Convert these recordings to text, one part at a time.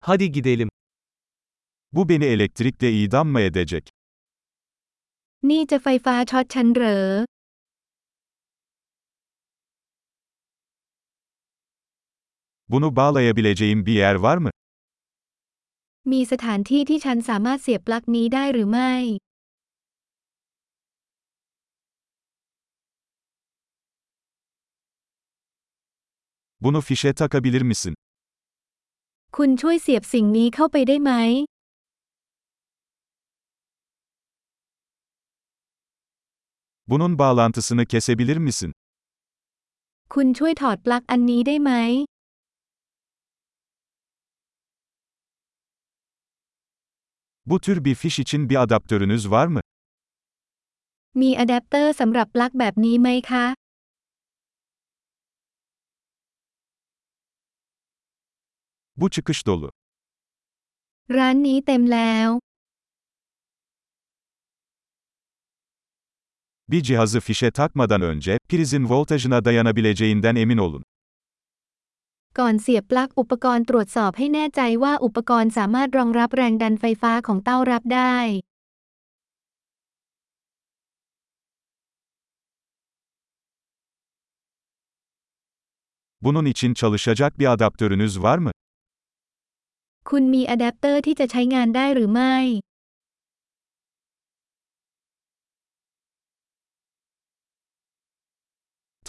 Hadi gidelim. Bu beni elektrikle idam mı edecek? นี่จะไฟฟ้าช็อตฉันเหรอ Bunu bağlayabileceğim bir yer var mı? มีสถานที่ที่ฉันสามารถเสียบปลั๊กนี้ได้หรือไม่ Bunu fişe takabilir misin? คุณช่วยเสียบสิ่งนี้เข้าไปได้ไหม Bunun bağlantısını kesebilir misin? คุณช่วยถอดปลั๊กอันนี้ได้ไหม Bu tür bir fiş için bir adaptörünüz var mı? มีอะแดปเตอร์สำหรับปลั๊กแบบนี้ไหมคะ Bu çıkış dolu. ร้านนี้เต็มแล้ว Bir cihazı fişe takmadan önce, prizin voltajına dayanabileceğinden emin olun. ก่อนเสียบปลั๊กอุปกรณ์ตรวจสอบให้แน่ใจว่าอุปกรณ์สามารถรองรับแรงดันไฟฟ้าของเต้ารับได้ Bunun için çalışacak bir adaptörünüz var mı? คุณมีอะแดปเตอร์ที่จะใช้งานได้หรือไม่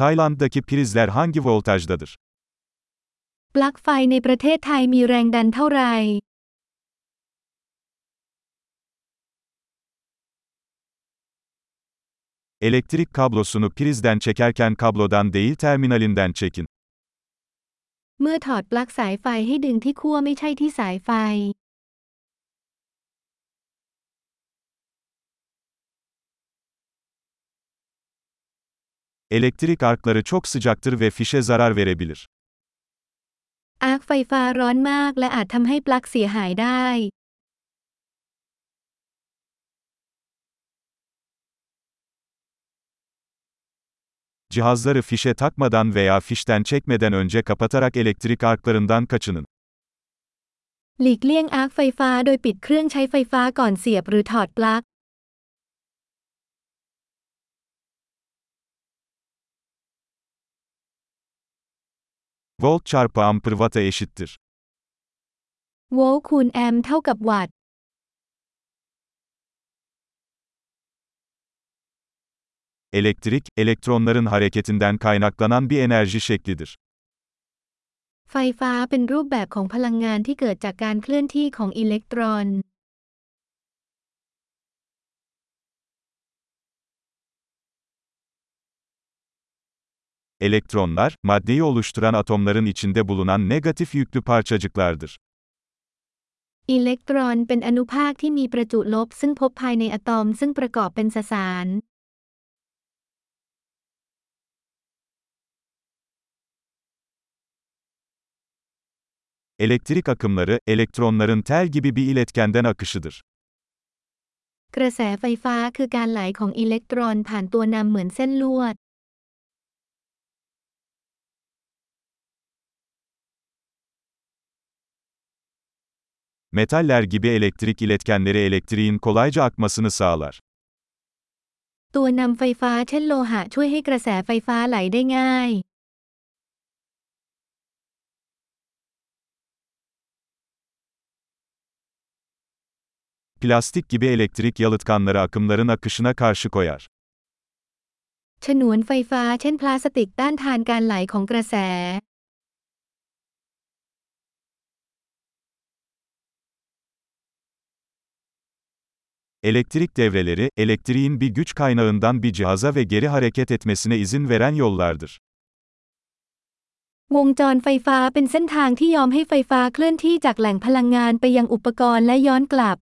Tayland'daki prizler hangi voltajdadır? ปลั๊กไฟในประเทศไทยมีแรงดันเท่าไหร่ Elektrik kablosunu prizden çekerken kablodan değil terminalinden çekin. เมื่อถอดปลั๊กสายไฟให้ดึงที่ขั้วไม่ใช่ที่สายไฟ Elektrik arkları çok sıcaktır ve fişe zarar verebilir. อาร์คไฟฟ้าร้อนมากและอาจทำให้ปลั๊กเสียหายได้ Cihazları fişe takmadan veya fişten çekmeden önce kapatarak elektrik arklarından kaçının. หลีกเลี่ยงอาร์คไฟฟ้าโดยปิดเครื่องใช้ไฟฟ้าก่อนเสียบหรือถอดปลั๊ก Volt çarpı amper watt'a eşittir. โวลต์คูณแอมป์เท่ากับวัตต์ Elektrik, elektronların hareketinden kaynaklanan bir enerji şeklidir. ไฟฟ้าเป็นรูปแบบของพลังงานที่เกิดจากการเคลื่อนที่ของอิเล็กตรอน Elektronlar, maddeyi oluşturan atomların içinde bulunan negatif yüklü parçacıklardır. อิเล็กตรอนเป็นอนุภาคที่มีประจุลบซึ่งพบภายในอะตอมซึ่งประกอบเป็นสสาร Elektrik akımları, elektronların tel gibi bir iletkenden akışıdır. กระแสไฟฟ้าคือการไหลของอิเล็กตรอนผ่านตัวนำเหมือนเส้นลวด Metaller gibi elektrik iletkenleri elektriğin kolayca akmasını sağlar. ตัวนำไฟฟ้าเช่นโลหะช่วยให้กระแสไฟฟ้าไหลได้ง่าย Plastik gibi elektrik yalıtkanları akımların akışına karşı koyar. ฉนวนไฟฟ้าเช่นพลาสติกต้านทานการไหลของกระแส Elektrik devreleri, elektriğin bir güç kaynağından bir cihaza ve geri hareket etmesine izin veren yollardır. วงจรไฟฟ้าเป็นเส้นทางที่ยอมให้ไฟฟ้าเคลื่อนที่จากแหล่งพลังงานไปยังอุปกรณ์และย้อนกลับ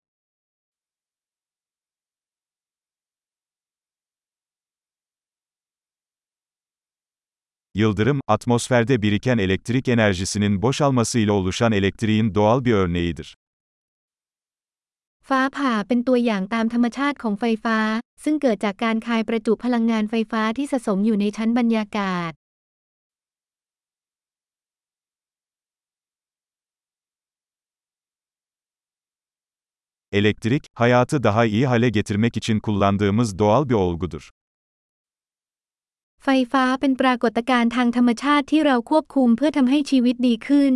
Yıldırım, atmosferde biriken elektrik enerjisinin boşalmasıyla oluşan elektriğin doğal bir örneğidir. ฟ้าผ่าเป็นตัวอย่างตามธรรมชาติของไฟฟ้า ซึ่งเกิดจากการคายประจุพลังงานไฟฟ้าที่สะสมอยู่ในชั้นบรรยากาศ Elektrik, hayatı daha iyi hale getirmek için kullandığımız doğal bir olgudur. ไฟฟ้าเป็นปรากฏการณ์ทางธรรมชาติที่เราควบคุมเพื่อทำให้ชีวิตดีขึ้น